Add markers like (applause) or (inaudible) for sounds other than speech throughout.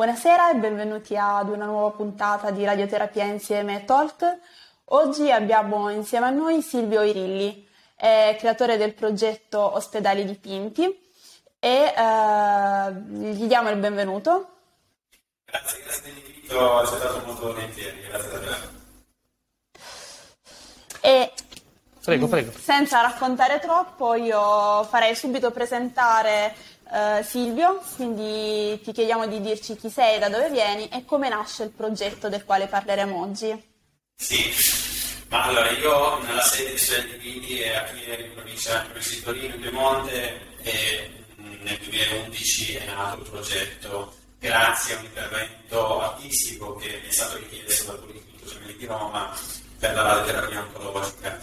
Buonasera e benvenuti ad una nuova puntata di Radioterapia Insieme Talk. Oggi abbiamo insieme a noi Silvio Irilli, creatore del progetto Ospedali Dipinti e eh, gli diamo il benvenuto. Grazie, grazie dell'invito, ho accettato molto volentieri, grazie davvero. E Prego, prego. senza raccontare troppo, io farei subito presentare eh, Silvio, quindi ti chiediamo di dirci chi sei, da dove vieni e come nasce il progetto del quale parleremo oggi. Sì, ma allora io nella sede di Studenti Quindi e a Chieri, in provincia di Torino, in Piemonte, e mh, nel 2011 è nato il progetto grazie a un intervento artistico che mi è stato richiesto dal Gemelli di Roma per la terapia oncologica.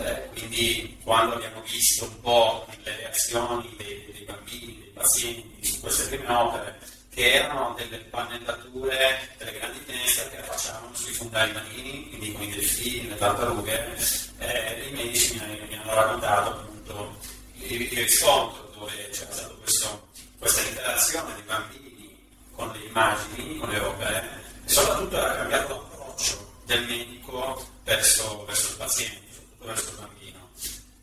Eh, quindi quando abbiamo visto un po' le reazioni dei, dei bambini, dei pazienti su queste prime opere, che erano delle pannellature, delle grandi finestre che affacciavano sui fondali marini, quindi con i delfini, le tartarughe, eh, i medici mi, mi hanno raccontato appunto il, il riscontro dove c'era stata questa interazione dei bambini con le immagini, con le opere, e soprattutto era cambiato l'approccio del medico verso, verso il paziente, il bambino.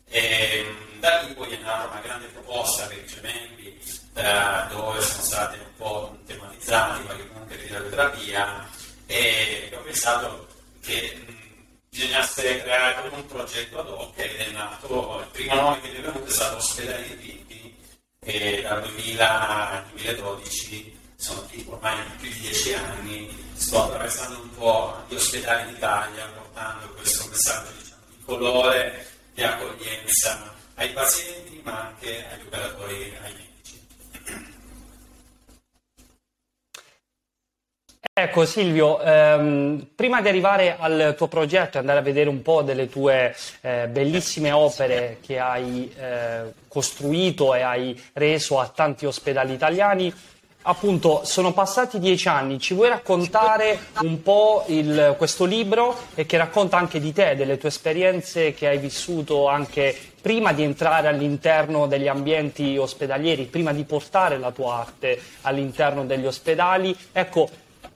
E mh, da lì poi è nata una grande proposta per i gemelli, eh, dove sono state un po' tematizzati vari punti di radioterapia e ho pensato che mh, bisognasse creare un progetto ad hoc ed è nato, il primo nome che mi è venuto è stato Ospedali di Dipinti e dal 2000 al 2012 sono ormai più di dieci anni, sto attraversando un po' gli ospedali d'Italia portando questo messaggio di colore, di accoglienza ai pazienti ma anche agli operatori, ai medici. Ecco Silvio, ehm, prima di arrivare al tuo progetto e andare a vedere un po' delle tue eh, bellissime opere che hai eh, costruito e hai reso a tanti ospedali italiani, appunto sono passati dieci anni, ci vuoi raccontare un po' il, questo libro e che racconta anche di te, delle tue esperienze che hai vissuto anche prima di entrare all'interno degli ambienti ospedalieri, prima di portare la tua arte all'interno degli ospedali? Ecco,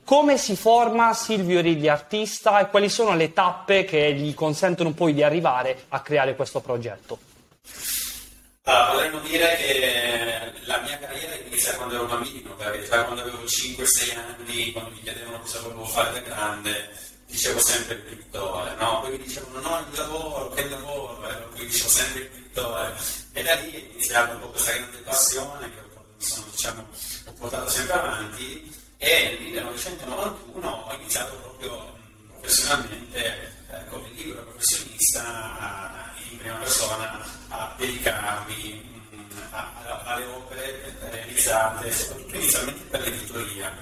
come si forma Silvio Rigli artista e quali sono le tappe che gli consentono poi di arrivare a creare questo progetto? Allora, potremmo dire che la mia carriera inizia quando ero bambino, perché già quando avevo 5-6 anni, quando mi chiedevano cosa volevo fare da grande, dicevo sempre il pittore, no? Poi mi dicevano no, il lavoro, che lavoro, eh? poi dicevo sempre il pittore. E da lì è iniziata un po' questa grande passione che mi sono, diciamo, ho portato sempre avanti e nel 1991 ho iniziato proprio mh, professionalmente eh, come libero professionista in prima persona a dedicarmi mh, a, a, alle opere realizzate soprattutto inizialmente per l'editoria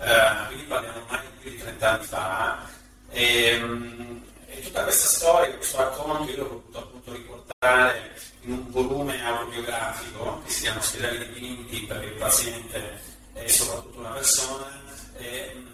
eh, quindi parliamo ormai di più di 30 anni fa e, mh, e tutta questa storia, questo racconto io l'ho voluto appunto riportare in un volume autobiografico che si chiama Ospedali dipinti per il paziente e soprattutto una persona e, mm,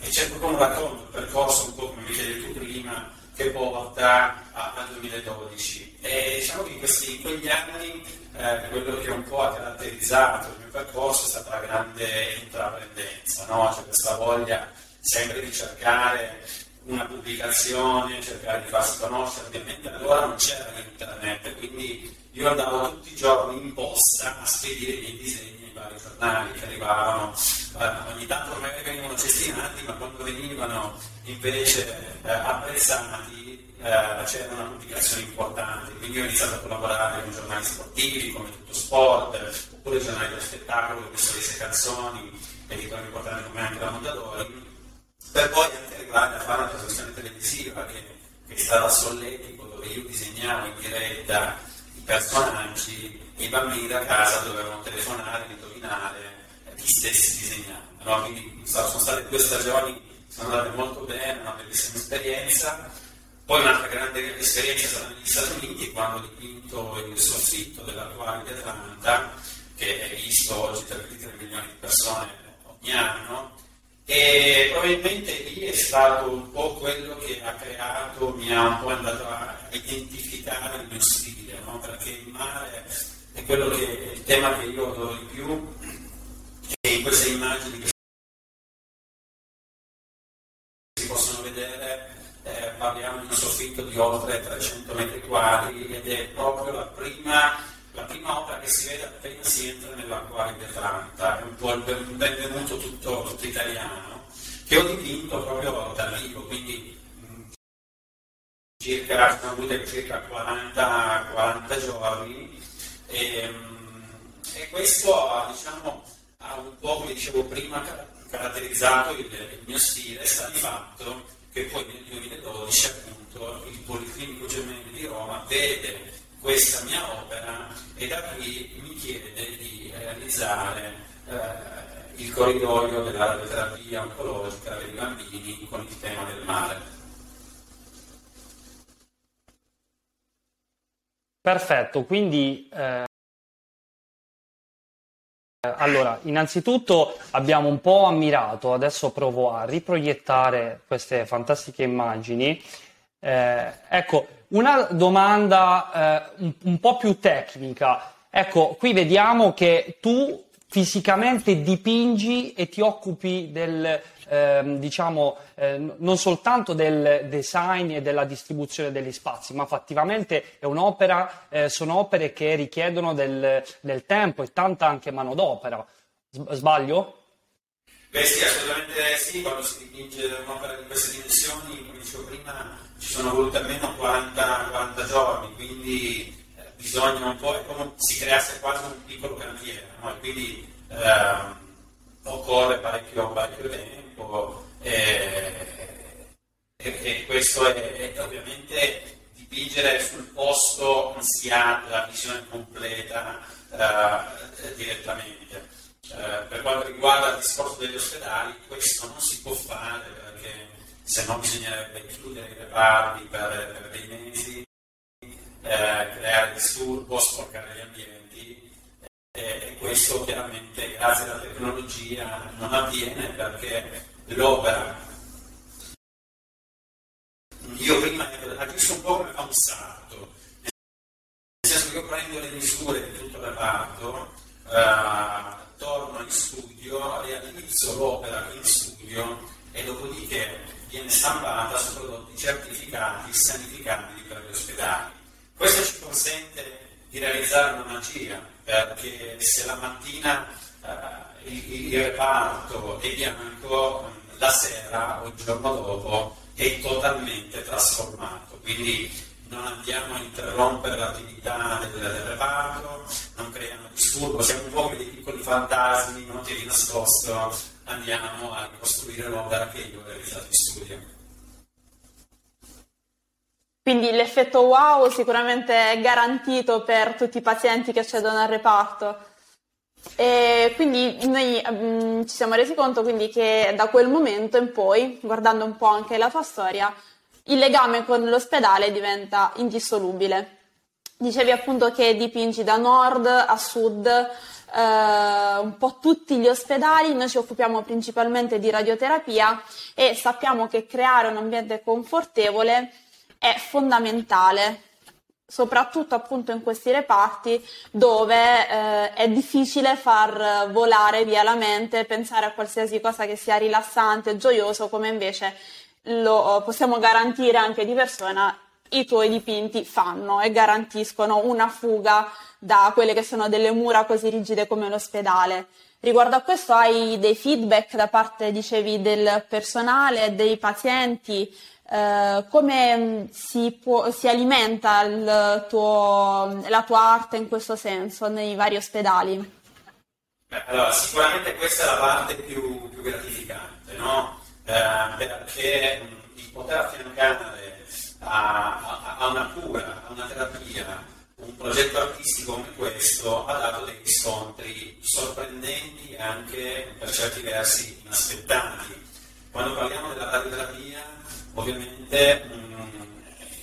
e c'è proprio un racconto, un percorso un po' come mi chiedevi tu prima che porta a- al 2012 e diciamo che in, questi, in quegli anni eh, quello che un po' ha caratterizzato il mio percorso è stata la grande intraprendenza, no? cioè questa voglia sempre di cercare una pubblicazione, cercare di farsi conoscere, ovviamente allora non c'era internet, quindi io andavo tutti i giorni in posta a spedire i miei disegni ai vari giornali che arrivavano, eh, ogni tanto magari venivano cestinati, ma quando venivano invece eh, apprezzati eh, c'era una pubblicazione importante, quindi ho iniziato a collaborare con giornali sportivi come Tutto Sport, oppure giornali dello spettacolo come Sorrisi e Canzoni, editori importanti come anche la Mondadori, per poi anche arrivare a fare una trasmissione televisiva che, che è stata a solletico, dove io disegnavo in diretta i personaggi e i bambini da casa dovevano telefonare, indovinare chi stessi disegnando. No? Quindi sono state due stagioni, sono andate molto bene, una bellissima esperienza. Poi un'altra grande esperienza è stata negli Stati Uniti quando ho dipinto il soffitto dell'acquario di Atlanta, che è visto oggi da 3 milioni di persone ogni anno, e probabilmente lì è stato un po' quello che ha creato, mi ha un po' andato a identificare il mio stile, no? perché il mare è quello che è il tema che io adoro di più e in queste immagini che si possono vedere eh, parliamo di un soffitto di oltre 300 metri quadri ed è proprio la prima la prima opera che si vede appena si entra nell'acquario di Atlanta, è un po' il benvenuto tutto, tutto italiano, che ho dipinto proprio da vivo, quindi circa, sono avute circa 40, 40 giorni e, e questo diciamo, ha un po', come dicevo prima, caratterizzato il, il mio stile, sta di fatto che poi nel 2012 appunto il Policlinico Gemelli di Roma vede questa mia opera e da qui mi chiede di realizzare eh, il corridoio della terapia oncologica dei bambini con il tema del mare. Perfetto, quindi eh, allora, innanzitutto abbiamo un po' ammirato, adesso provo a riproiettare queste fantastiche immagini. Eh, ecco, una domanda eh, un, un po' più tecnica. Ecco, qui vediamo che tu fisicamente dipingi e ti occupi del, ehm, diciamo, eh, non soltanto del design e della distribuzione degli spazi, ma fattivamente eh, sono opere che richiedono del, del, tempo e tanta anche manodopera. Sbaglio? Beh sì, assolutamente sì, quando si dipinge un'opera di queste dimensioni, come dicevo prima, ci sono voluti almeno 40, 40 giorni, quindi eh, bisogna un po', è come si creasse quasi un piccolo cantiere, no? quindi eh, occorre parecchio, parecchio tempo e, e, e questo è, è, ovviamente dipingere sul posto non si ha la visione completa eh, direttamente. Eh, per quanto riguarda il discorso degli ospedali, questo non si può fare perché se no bisognerebbe chiudere i reparti per, per dei mesi, eh, creare disturbo, sporcare gli ambienti. E questo chiaramente grazie alla tecnologia non avviene perché l'opera io prima agisco un po' come fa un sarto. Nel senso che io prendo le misure di tutto il reparto eh, torno in studio realizzo l'opera in studio e dopodiché viene stampata su prodotti certificati sanificabili per gli ospedali questo ci consente di realizzare una magia perché se la mattina eh, il, il, reparto è bianco, la sera o il giorno dopo è totalmente trasformato. Quindi non andiamo a interrompere l'attività del, del reparto, non creiamo disturbo, siamo un po' come dei piccoli fantasmi, noti di nascosto, andiamo a ricostruire l'opera che io ho realizzato in studio. Quindi l'effetto wow sicuramente è garantito per tutti i pazienti che accedono al reparto. E quindi noi um, ci siamo resi conto che da quel momento in poi, guardando un po' anche la tua storia, il legame con l'ospedale diventa indissolubile. Dicevi appunto che dipingi da nord a sud eh, un po' tutti gli ospedali, noi ci occupiamo principalmente di radioterapia e sappiamo che creare un ambiente confortevole è fondamentale, soprattutto appunto in questi reparti dove eh, è difficile far volare via la mente, pensare a qualsiasi cosa che sia rilassante, gioioso, come invece lo possiamo garantire anche di persona i tuoi dipinti fanno e garantiscono una fuga da quelle che sono delle mura così rigide come l'ospedale. Riguardo a questo hai dei feedback da parte, dicevi, del personale, dei pazienti, eh, come mm, si, può, si alimenta tuo, la tua arte in questo senso nei vari ospedali? Beh, allora, sicuramente questa è la parte più, più gratificante, no? eh, perché mm, il poter affiancare a, a, una cura, a una terapia, un progetto artistico come questo ha dato dei riscontri sorprendenti e anche per certi versi inaspettati. Quando parliamo della radioterapia ovviamente mh, mm,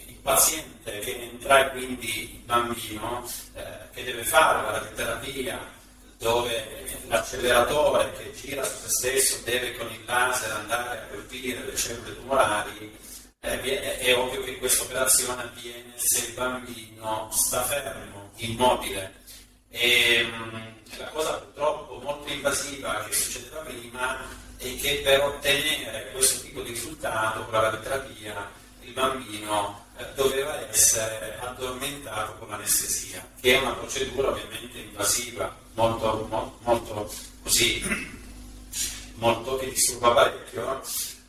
il paziente che entra e quindi il bambino eh, che deve fare la radioterapia dove l'acceleratore che gira su se stesso deve con il laser andare a colpire le cellule tumorali, eh, è, è, ovvio che questa operazione avviene se il bambino sta fermo, immobile. E, mh, mm, la cosa purtroppo molto invasiva che succedeva prima e che per ottenere questo tipo di risultato con la radioterapia il bambino eh, doveva essere addormentato con l'anestesia, che è una procedura ovviamente invasiva, molto, molto, molto così, molto che disturba parecchio.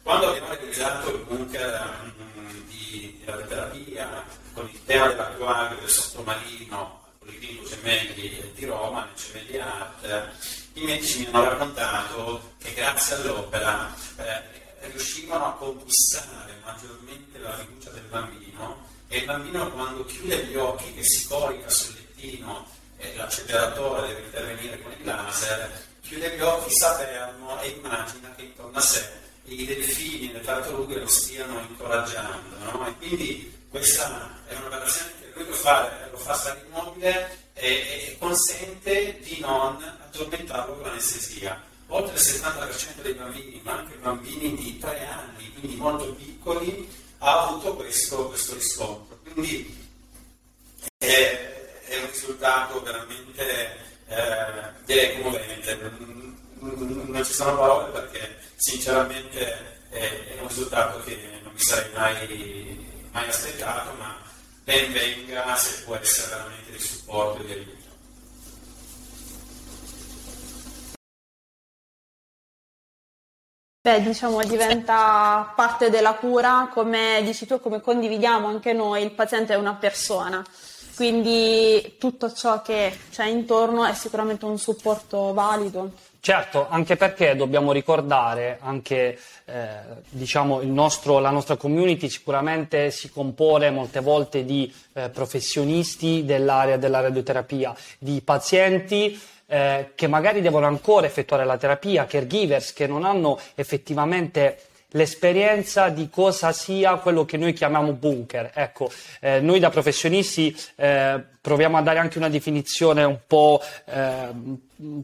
Quando abbiamo realizzato il bunker mm, di, della terapia con il tema dell'acquario del sottomarino al Policlinico Gemelli di Roma, nel Gemelli Art, i medici mi hanno raccontato che grazie all'opera eh, riuscivano a conquistare maggiormente la fiducia del bambino e il bambino quando chiude gli occhi che si corica sul lettino e l'acceleratore deve intervenire con il laser, chiude gli occhi, sta fermo e immagina che intorno a sé i delfini e le tartarughe lo stiano incoraggiando. No? E quindi questa è un'operazione che lui lo fa, lo fa stare immobile e, e consente di non addormentarlo con l'anestesia. Oltre il 70% dei bambini, ma anche bambini di 3 anni, quindi molto piccoli, ha avuto questo, questo riscontro. Quindi è, è, un risultato veramente eh, direi commovente. Non ci sono parole perché sinceramente è, è un risultato che non mi sarei mai, mai aspettato, ma ben venga se può essere veramente di supporto e di aiuto. Beh, diciamo, diventa parte della cura, come dici tu, come condividiamo anche noi, il paziente è una persona, quindi tutto ciò che c'è intorno è sicuramente un supporto valido. Certo, anche perché dobbiamo ricordare anche eh, diciamo nostro, la nostra community sicuramente si compone molte volte di eh, professionisti dell'area della radioterapia, di pazienti eh, che magari devono ancora effettuare la terapia, caregivers che non hanno effettivamente l'esperienza di cosa sia quello che noi chiamiamo bunker. Ecco, eh, noi da professionisti eh, proviamo a dare anche una definizione un po' eh,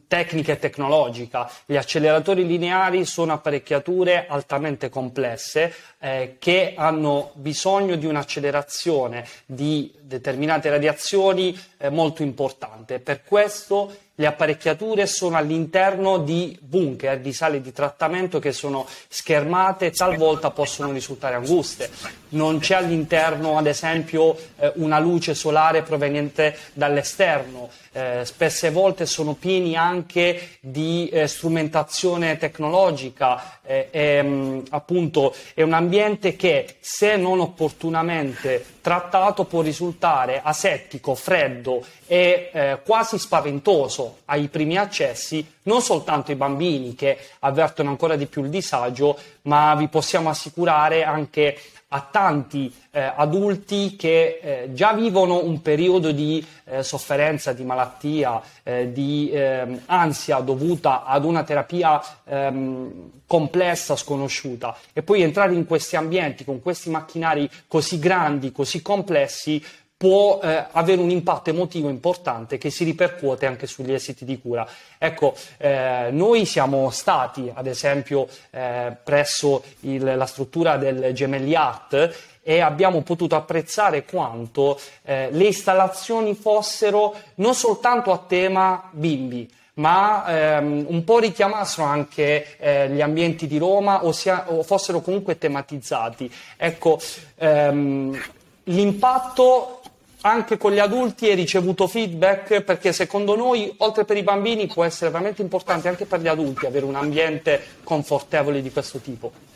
tecnica e tecnologica. Gli acceleratori lineari sono apparecchiature altamente complesse eh, che hanno bisogno di un'accelerazione di determinate radiazioni eh, molto importante. Per questo le apparecchiature sono all'interno di bunker, di sale di trattamento che sono schermate e talvolta possono risultare anguste. Non c'è all'interno, ad esempio, eh, una luce solare proveniente dall'esterno. Eh, spesse volte sono pieni anche di eh, strumentazione tecnologica, eh, e, mm, appunto è un ambiente che se non opportunamente trattato può risultare asettico, freddo e eh, quasi spaventoso ai primi accessi, non soltanto i bambini che avvertono ancora di più il disagio, ma vi possiamo assicurare anche a tanti eh, adulti che eh, già vivono un periodo di eh, sofferenza, di malattia, eh, di ehm, ansia dovuta ad una terapia ehm, complessa, sconosciuta e poi entrare in questi ambienti con questi macchinari così grandi, così complessi può eh, avere un impatto emotivo importante che si ripercuote anche sugli esiti di cura. Ecco, eh, noi siamo stati, ad esempio, eh, presso il, la struttura del Gemelli Art e abbiamo potuto apprezzare quanto eh, le installazioni fossero non soltanto a tema bimbi, ma ehm, un po' richiamassero anche eh, gli ambienti di Roma o, sia, o, fossero comunque tematizzati. Ecco, ehm, l'impatto anche con gli adulti hai ricevuto feedback perché secondo noi, oltre per i bambini, può essere veramente importante anche per gli adulti avere un ambiente confortevole di questo tipo.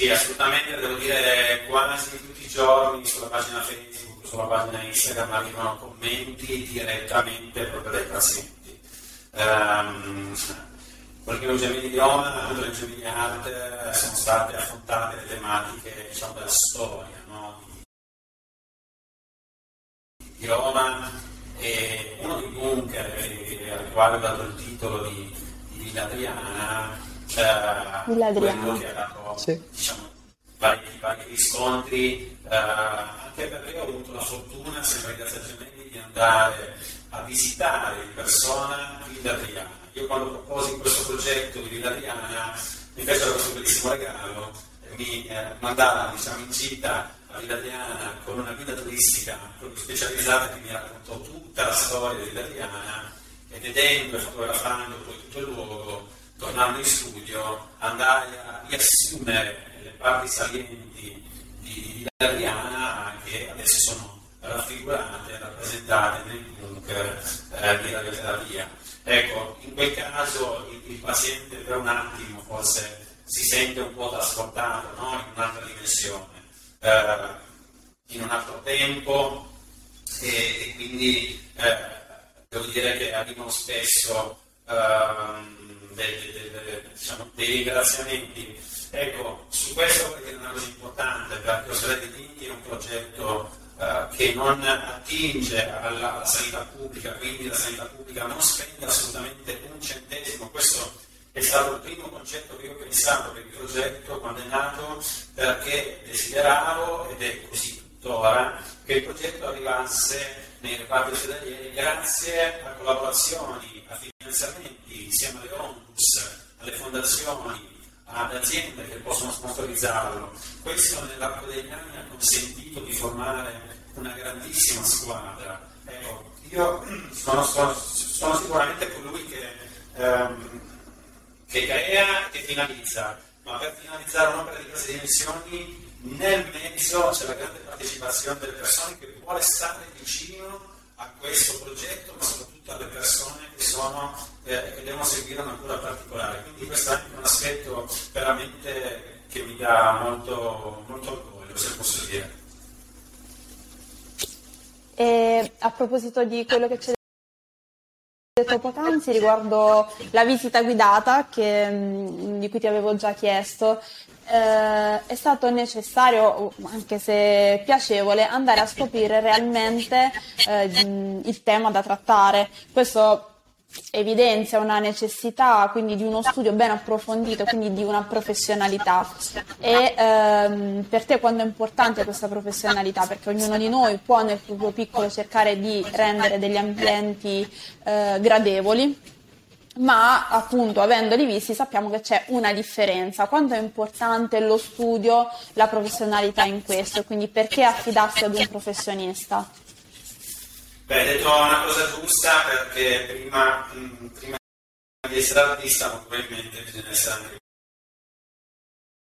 Sì, assolutamente, devo dire quasi tutti i giorni sulla pagina Facebook, sulla pagina Instagram arrivano commenti direttamente proprio dai pazienti. Um, perché i Gemelli di Roma, appunto le Gemelli Art, sono state affrontate le tematiche diciamo, della storia, no? di Roma e uno dei bunker che, al quale ho dato il titolo di, di Villa Adriana, cioè quello che ha dato sì. diciamo, vari, vari, riscontri, eh, anche perché ho avuto la fortuna, sempre grazie a Gemelli, di andare a visitare in persona Villa Adriana. Io quando proposi questo progetto di Villa Adriana mi fecero questo bellissimo regalo, mi eh, mandarono diciamo, in gita all'italiana con una guida turistica specializzata che mi raccontò tutta la storia dell'italiana e vedendo e fotografando poi tutto il luogo, tornando in studio, andai a riassumere le parti salienti di Adriana che adesso sono raffigurate, rappresentate nel bunker eh, di radioterapia. Ecco, in quel caso il, il, paziente per un attimo forse si sente un po' trasportato no? in un'altra dimensione, eh, in un altro tempo e, e quindi eh, devo dire che arrivano spesso ehm, dei, dei, dei, diciamo, dei ringraziamenti Ecco, su questo è una cosa importante perché Ospedale di è un progetto eh, che non attinge alla, alla, sanità pubblica, quindi la sanità pubblica non spende assolutamente un centesimo. Questo è stato il primo concetto che io ho pensato per il progetto quando è nato, perché desideravo, ed è così tuttora, che il progetto arrivasse nei reparti ospedalieri grazie a collaborazioni, a finanziamenti insieme alle ONUS, alle fondazioni, ad aziende che possono sponsorizzarlo. Questo nell'arco degli anni ha consentito di formare una grandissima squadra. Ecco, io sono, sono, sono, sicuramente colui che, ehm, che crea e finalizza, ma per finalizzare un'opera di queste dimensioni nel mezzo c'è la grande partecipazione delle persone che vuole stare vicino a questo progetto, ma soprattutto alle persone che, sono, eh, che devono seguire una cura particolare. Quindi questo è anche un aspetto veramente che mi dà molto, molto orgoglio, se posso dire. E a proposito di quello che c'è detto poc'anzi riguardo la visita guidata che, di cui ti avevo già chiesto, eh, è stato necessario, anche se piacevole, andare a scoprire realmente eh, il tema da trattare. Questo evidenzia una necessità quindi di uno studio ben approfondito, quindi di una professionalità. E ehm, per te quando è importante questa professionalità? Perché ognuno di noi può nel proprio piccolo cercare di rendere degli ambienti eh, gradevoli ma appunto avendoli visti sappiamo che c'è una differenza. Quanto è importante lo studio, la professionalità in questo? Quindi perché affidarsi ad un professionista? Beh, hai detto una cosa giusta perché prima, mh, prima di essere artista probabilmente bisogna essere anche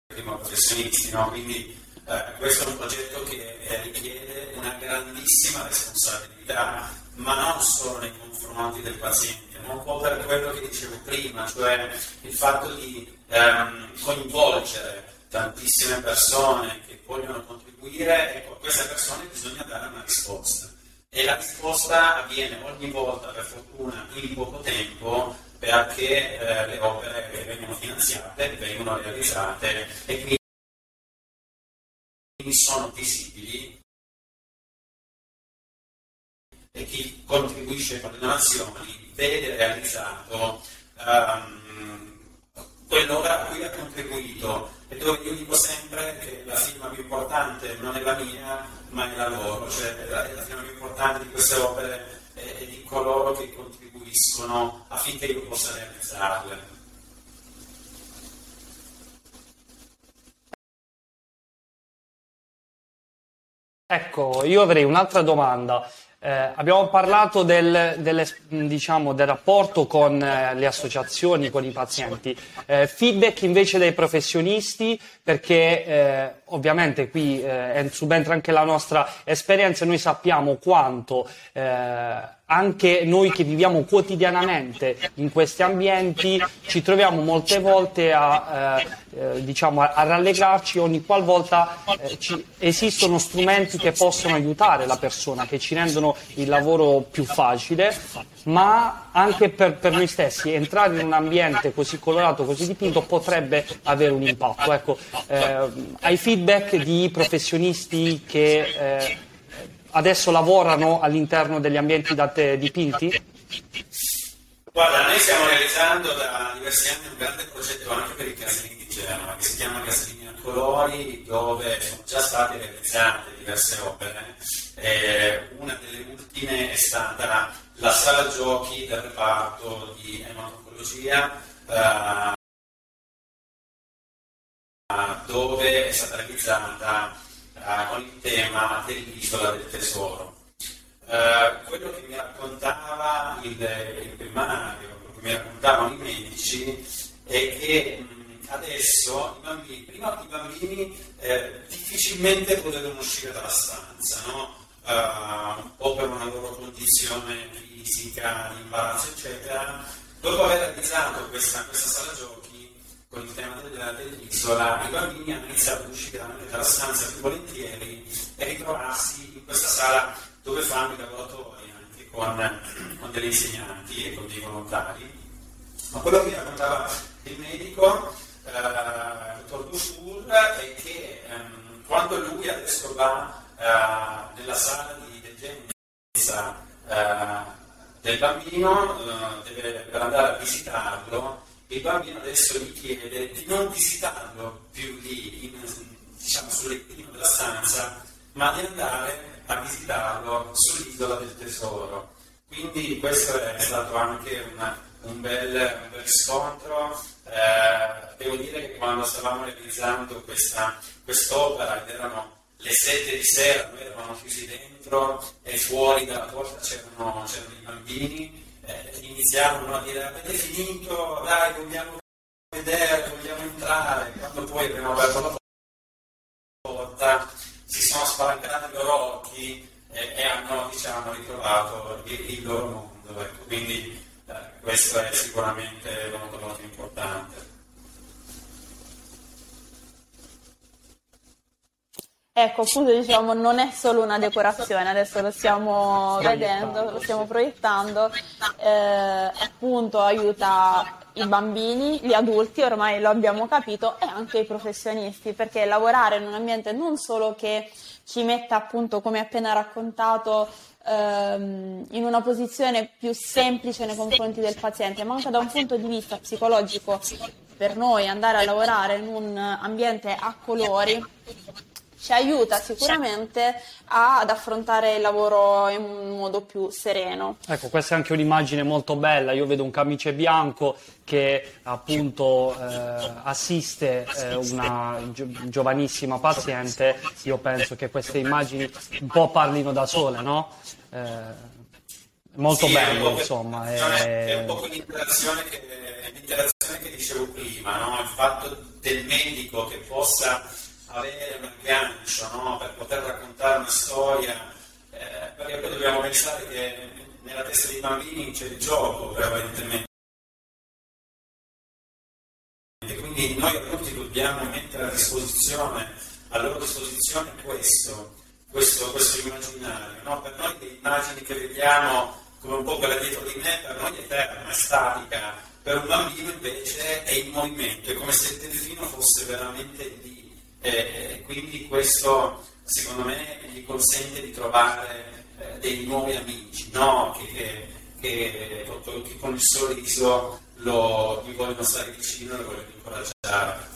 prima professionisti, no? Quindi eh, questo è un progetto che richiede una grandissima responsabilità, ma non solo nei confronti del paziente un po' per quello che dicevo prima, cioè il fatto di ehm, coinvolgere tantissime persone che vogliono contribuire, ecco, a queste persone bisogna dare una risposta. E la risposta avviene ogni volta, per fortuna, in poco tempo, perché eh, le opere che vengono finanziate vengono realizzate e quindi sono visibili. E chi contribuisce con le donazioni vede realizzato um, quell'opera a cui ha contribuito e dove io dico sempre che la firma più importante non è la mia ma è la loro, cioè la, la firma più importante di queste opere è, è di coloro che contribuiscono affinché io possa realizzarle. Ecco, io avrei un'altra domanda. Eh, abbiamo parlato del, delle, diciamo, del rapporto con eh, le associazioni, con i pazienti. Eh, feedback invece dai professionisti, perché eh, ovviamente qui eh, subentra anche la nostra esperienza, noi sappiamo quanto eh, anche noi che viviamo quotidianamente in questi ambienti ci troviamo molte volte a, eh, eh, diciamo, a rallegrarci ogni qualvolta eh, ci, esistono strumenti che possono aiutare la persona, che ci rendono il lavoro più facile, ma anche per, per noi stessi entrare in un ambiente così colorato, così dipinto potrebbe avere un impatto. Ecco, eh, hai feedback di professionisti che eh, adesso lavorano all'interno degli ambienti da te dipinti? Guarda, noi stiamo realizzando da diversi anni un grande progetto anche per i casalini di Genova, che si chiama Casalini a colori, dove sono già state realizzate diverse opere. Eh, una delle ultime è stata la sala giochi del reparto di ematologia, eh, dove è stata realizzata uh, con il tema dell'isola del tesoro. Uh, quello che mi raccontava il, il primario, quello che mi raccontavano i medici, è che adesso i bambini, prima i bambini eh, difficilmente potevano uscire dalla stanza, no? uh, un po' per una loro condizione fisica, di imbarazzo, eccetera. Dopo aver realizzato questa, questa sala giochi con il tema della, dell'isola, i bambini hanno iniziato ad uscire dalla stanza più volentieri e ritrovarsi in questa sala dove fanno i lavoratori anche con, con degli insegnanti e con dei volontari. Ma quello che raccontava il medico, il dottor Dufour, è che ehm, quando lui adesso va eh, nella sala di degenza eh, del bambino, eh, deve, per andare a visitarlo, il bambino adesso gli chiede di non visitarlo più lì, in, diciamo, sul lettino della stanza, ma di andare a visitarlo sull'isola del tesoro. Quindi questo è stato anche una, un, bel, un, bel, scontro. Eh, devo dire che quando stavamo realizzando questa, quest'opera ed erano le sette di sera, noi eravamo chiusi dentro e fuori dalla porta c'erano, c'erano i bambini, eh, iniziavano a dire avete finito, dai vogliamo vedere, vogliamo entrare, quando poi abbiamo aperto la porta si sono spalancati i loro occhi e, e hanno diciamo, ritrovato il, il loro mondo. Ecco. Quindi eh, questo è sicuramente molto, molto importante. Ecco, appunto diciamo, non è solo una decorazione, adesso lo stiamo vedendo, lo stiamo proiettando, eh, appunto aiuta i bambini, gli adulti, ormai lo abbiamo capito, e anche i professionisti, perché lavorare in un ambiente non solo che ci metta appunto, come appena raccontato, ehm, in una posizione più semplice nei confronti del paziente, ma anche da un punto di vista psicologico per noi andare a lavorare in un ambiente a colori ci aiuta sicuramente ad affrontare il lavoro in un modo più sereno. Ecco, questa è anche un'immagine molto bella. Io vedo un camice bianco che appunto eh, assiste eh, una gio- giovanissima paziente. Io penso che queste immagini un po' parlino da sole, no? Eh, molto sì, bello, insomma. È... è un po' l'interazione che, l'interazione che dicevo prima, no? il fatto del medico che possa avere un aggancio no? per poter raccontare una storia, eh, perché poi dobbiamo pensare che nella testa dei bambini c'è il gioco prevalentemente. Quindi noi adulti dobbiamo mettere a disposizione, a loro disposizione questo, questo, questo immaginario. No? Per noi le immagini che vediamo come un po' quella dietro di me, per noi è ferma, è statica, per un bambino invece è in movimento, è come se il delfino fosse veramente lì eh, quindi questo secondo me gli consente di trovare eh, dei nuovi amici, no? che, che, che, che, con il sorriso lo, gli vogliono stare vicino e lo vogliono incoraggiare.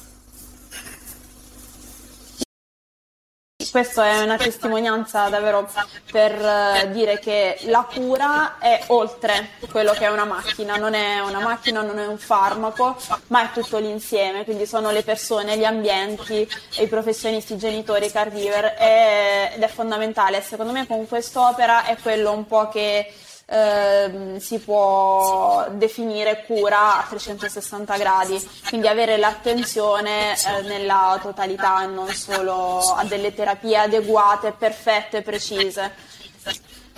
Questa è una testimonianza davvero per eh, dire che la cura è oltre quello che è una macchina, non è una macchina, non è un farmaco, ma è tutto l'insieme, quindi sono le persone, gli ambienti, i professionisti, i genitori, i caregiver ed è fondamentale. Secondo me con quest'opera è quello un po' che eh, si può definire cura a 360 gradi, quindi avere l'attenzione eh, nella totalità e non solo a delle terapie adeguate, perfette, precise.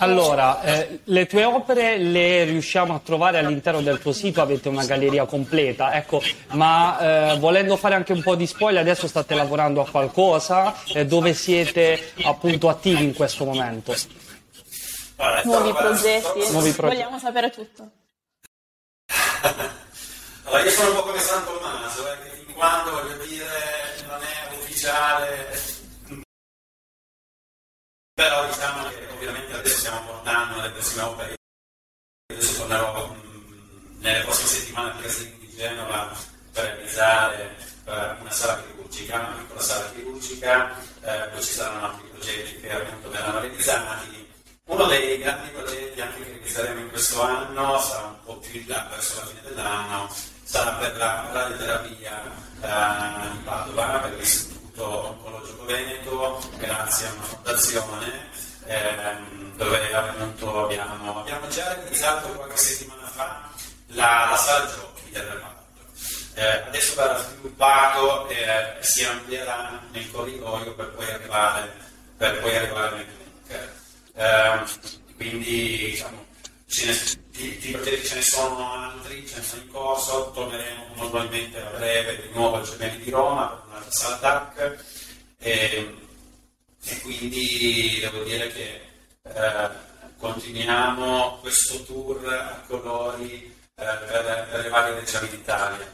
Allora, eh, le tue opere le riusciamo a trovare all'interno del tuo sito, avete una galleria completa, ecco, ma eh, volendo fare anche un po' di spoiler, adesso state lavorando a qualcosa, eh, dove siete appunto attivi in questo momento? Nuovi progetti. Nuovi progetti. Vogliamo sapere tutto. (laughs) allora, io sono un po' come San Tommaso, eh, che fin quando voglio dire non è ufficiale, però diciamo che ovviamente adesso stiamo portando le prossime opere. Adesso tornerò mh, nelle prossime settimane a Casini di Genova per realizzare eh, una sala chirurgica, una piccola sala chirurgica, eh, poi ci saranno altri progetti che appunto verranno realizzati uno dei grandi progetti anche che realizzeremo in questo anno sarà un po' più in là verso la fine dell'anno, sarà per la radioterapia eh, di Padova, per l'Istituto Oncologico Veneto, grazie a una fondazione ehm, dove appunto abbiamo, abbiamo, già realizzato qualche settimana fa la, la sala giochi del reparto. Eh, adesso verrà sviluppato e eh, si amplierà nel corridoio per poi arrivare, per poi arrivare nel bunker. Eh, quindi diciamo, di, di, progetti ce ne sono altri, ce ne sono in corso, torneremo normalmente a breve di nuovo al Gemelli di Roma per un'altra sala DAC e, e, quindi devo dire che eh, continuiamo questo tour a colori eh, per, per le varie regioni d'Italia.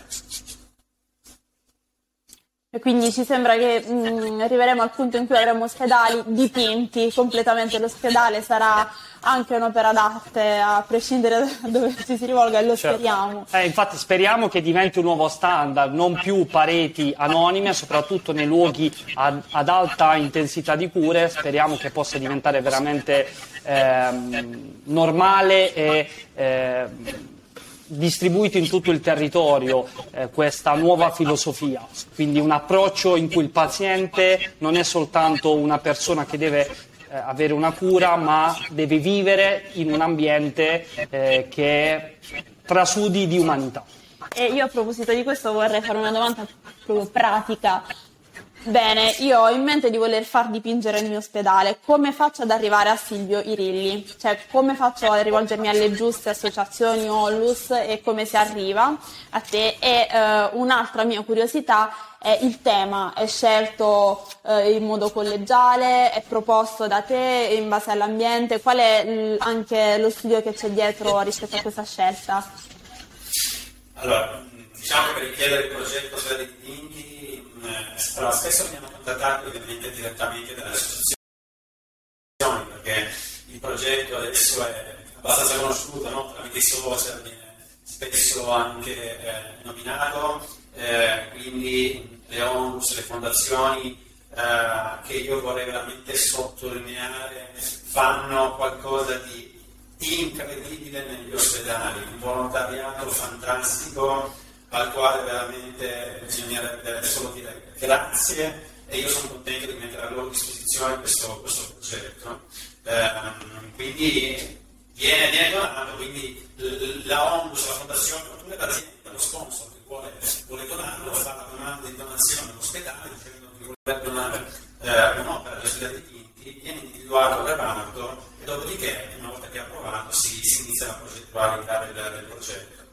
E quindi ci sembra che mh, mm, arriveremo al punto in cui avremo ospedali dipinti completamente. L'ospedale sarà anche un'opera d'arte, a prescindere da dove ci si rivolga, e lo certo. speriamo. Eh, infatti speriamo che diventi un nuovo standard, non più pareti anonime, soprattutto nei luoghi ad, ad alta intensità di cure. Speriamo che possa diventare veramente eh, normale e. Eh, distribuito in tutto il territorio eh, questa nuova filosofia, quindi un approccio in cui il paziente non è soltanto una persona che deve eh, avere una cura, ma deve vivere in un ambiente eh, che trasudi di umanità. E io a proposito di questo vorrei fare una domanda proprio pratica Bene, io ho in mente di voler far dipingere il mio ospedale. Come faccio ad arrivare a Silvio Irilli? Cioè, come faccio a rivolgermi alle giuste associazioni Onlus e come si arriva a te? E eh, un'altra mia curiosità è il tema. È scelto eh, in modo collegiale? È proposto da te in base all'ambiente? Qual è l- anche lo studio che c'è dietro rispetto a questa scelta? Allora, diciamo che per richiedere il progetto di Dipinti allora, spesso veniamo contattati ovviamente direttamente dalle associazioni perché il progetto adesso è abbastanza conosciuto, no? tramite i social viene spesso anche eh, nominato, eh, quindi le ONUS, le fondazioni eh, che io vorrei veramente sottolineare fanno qualcosa di incredibile negli ospedali, un volontariato fantastico al quale veramente bisognerebbe solo dire grazie e io sono contento di mettere a loro disposizione questo, questo progetto. Eh, quindi viene, viene donato, quindi la ONLUS, la fondazione, oppure l'azienda, lo sponsor che vuole, vuole donarlo, fa la domanda di donazione all'ospedale dicendo che vuole donare eh, un'opera di ospedale di Tinti, viene individuato il reparto e dopodiché, una volta che è approvato, si, si inizia la progettualità del, del progetto.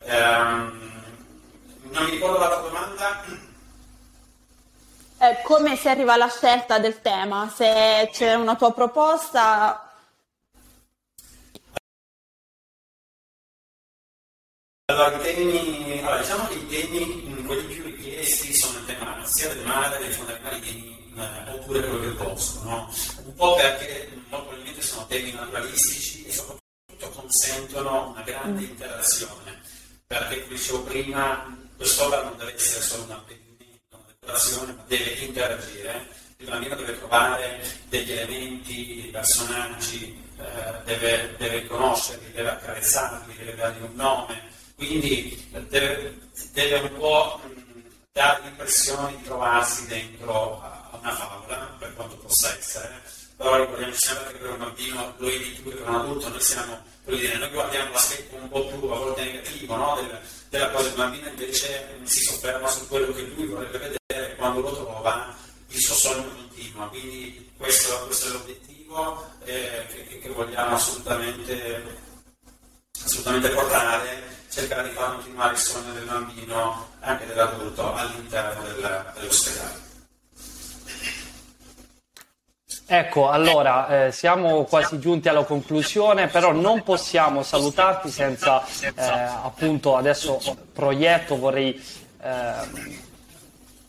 Um, non mi ricordo la tua domanda. Eh, come si arriva alla scelta del tema? Se c'è una tua proposta. Allora, i temi, allora, diciamo che i temi, quelli più richiesti sono il tema sia del mare, dei fondamentali eh, oppure quello del bosco, no? Un po' perché molto probabilmente sono temi naturalistici e soprattutto consentono una grande mm. interazione, perché come dicevo prima, quest'opera non deve essere solo un apprendimento, una decorazione, ma deve interagire. Il bambino deve trovare degli elementi, dei personaggi, eh, deve, deve conoscerli, deve accarezzarli, deve dargli un nome. Quindi deve, deve un po' dare l'impressione di trovarsi dentro a una favola, per quanto possa essere. Però ricordiamoci sempre che per un bambino lo è di più che per un adulto, noi siamo, dire, noi guardiamo l'aspetto un po' più a volte negativo, no? Del, della cosa il bambino invece si sofferma su quello che lui vorrebbe vedere quando lo trova il suo sogno continua. Quindi questo, questo è l'obiettivo eh, che, che, vogliamo assolutamente, assolutamente portare, cercare di far continuare il sogno del bambino, anche dell'adulto, all'interno del, dell'ospedale. Ecco, allora eh, siamo quasi giunti alla conclusione, però non possiamo salutarti senza eh, appunto adesso proietto vorrei eh,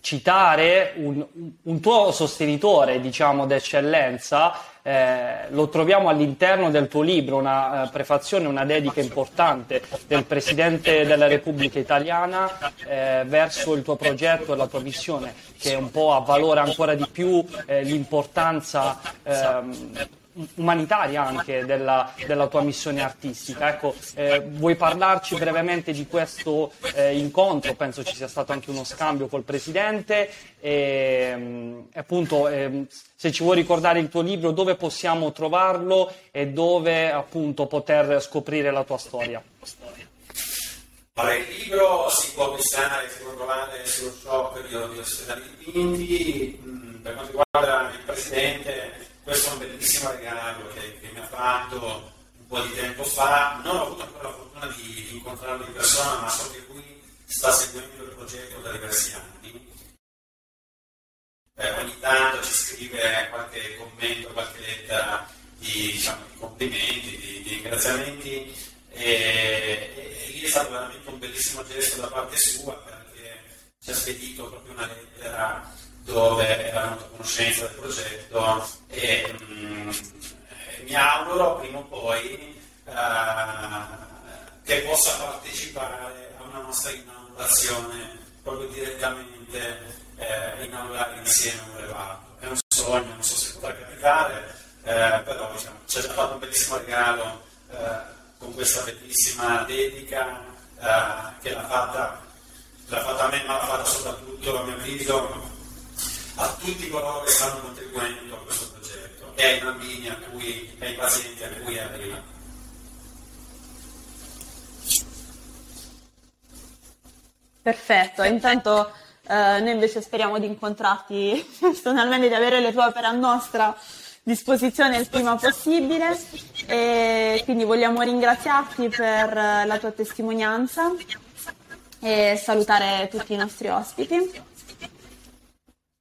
citare un, un, tuo sostenitore, diciamo, d'eccellenza, eh, lo troviamo all'interno del tuo libro, una eh, prefazione, una dedica importante del Presidente della Repubblica Italiana eh, verso il tuo progetto e la tua missione, che un po' avvalora ancora di più eh, l'importanza ehm, umanitaria anche della, della, tua missione artistica. Ecco, eh, vuoi parlarci brevemente di questo eh, incontro? Penso ci sia stato anche uno scambio col Presidente e mm, appunto eh, se ci vuoi ricordare il tuo libro dove possiamo trovarlo e dove appunto poter scoprire la tua storia. Allora, il libro si può acquistare, si può trovare sullo shop di, di ospedali dipinti. Mm, per quanto riguarda il Presidente, questo è un bellissimo regalo che, che mi ha fatto un po' di tempo fa. Non ho avuto ancora la fortuna di, di incontrarlo di persona, ma so che lui sta seguendo il progetto da diversi anni. Eh, ogni tanto ci scrive qualche commento, qualche lettera di, diciamo, di complimenti, di, di ringraziamenti e, lì è stato veramente un bellissimo gesto da parte sua perché ci ha spedito proprio una lettera dove era venuto a conoscenza del progetto e mm, mi auguro prima o poi uh, che possa partecipare a una nostra inaugurazione proprio direttamente eh, inaugurare insieme un reparto. È un sogno, non so se potrà capitare, eh, però diciamo, ci ha già fatto un bellissimo regalo eh, con questa bellissima dedica eh, che l'ha fatta, l'ha fatta a me, ma l'ha fatta soprattutto a mio avviso a tutti coloro che stanno contribuendo a questo progetto e ai bambini a cui, ai pazienti a cui arriva. Perfetto, intanto eh, noi invece speriamo di incontrarti (laughs) personalmente, di avere le tue opere a nostra disposizione il prima possibile e quindi vogliamo ringraziarti per la tua testimonianza e salutare tutti i nostri ospiti.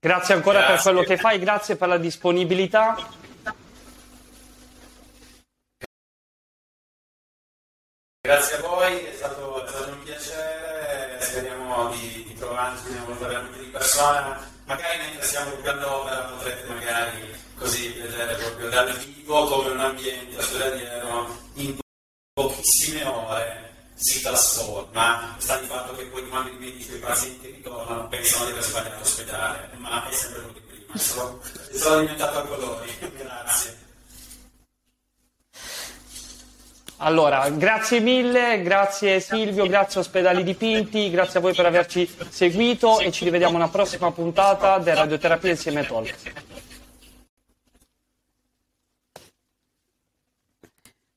Grazie ancora grazie. per quello che fai, grazie per la disponibilità. Grazie a voi, è stato, è stato un piacere, speriamo di, di trovarci una volta veramente di persona, magari mentre stiamo giocando l'opera potrete magari così vedere proprio dal vivo come un ambiente ospedaliero in pochissime ore si trasforma, sta di fatto che poi quando i medici e i pazienti ritornano pensano di aver sbagliato ospedale, ma è sempre quello di prima, sono, sono diventato a colori, grazie. Allora, grazie mille, grazie Silvio, grazie Ospedali Dipinti, grazie a voi per averci seguito e ci rivediamo alla prossima puntata del Radioterapia insieme a Talk.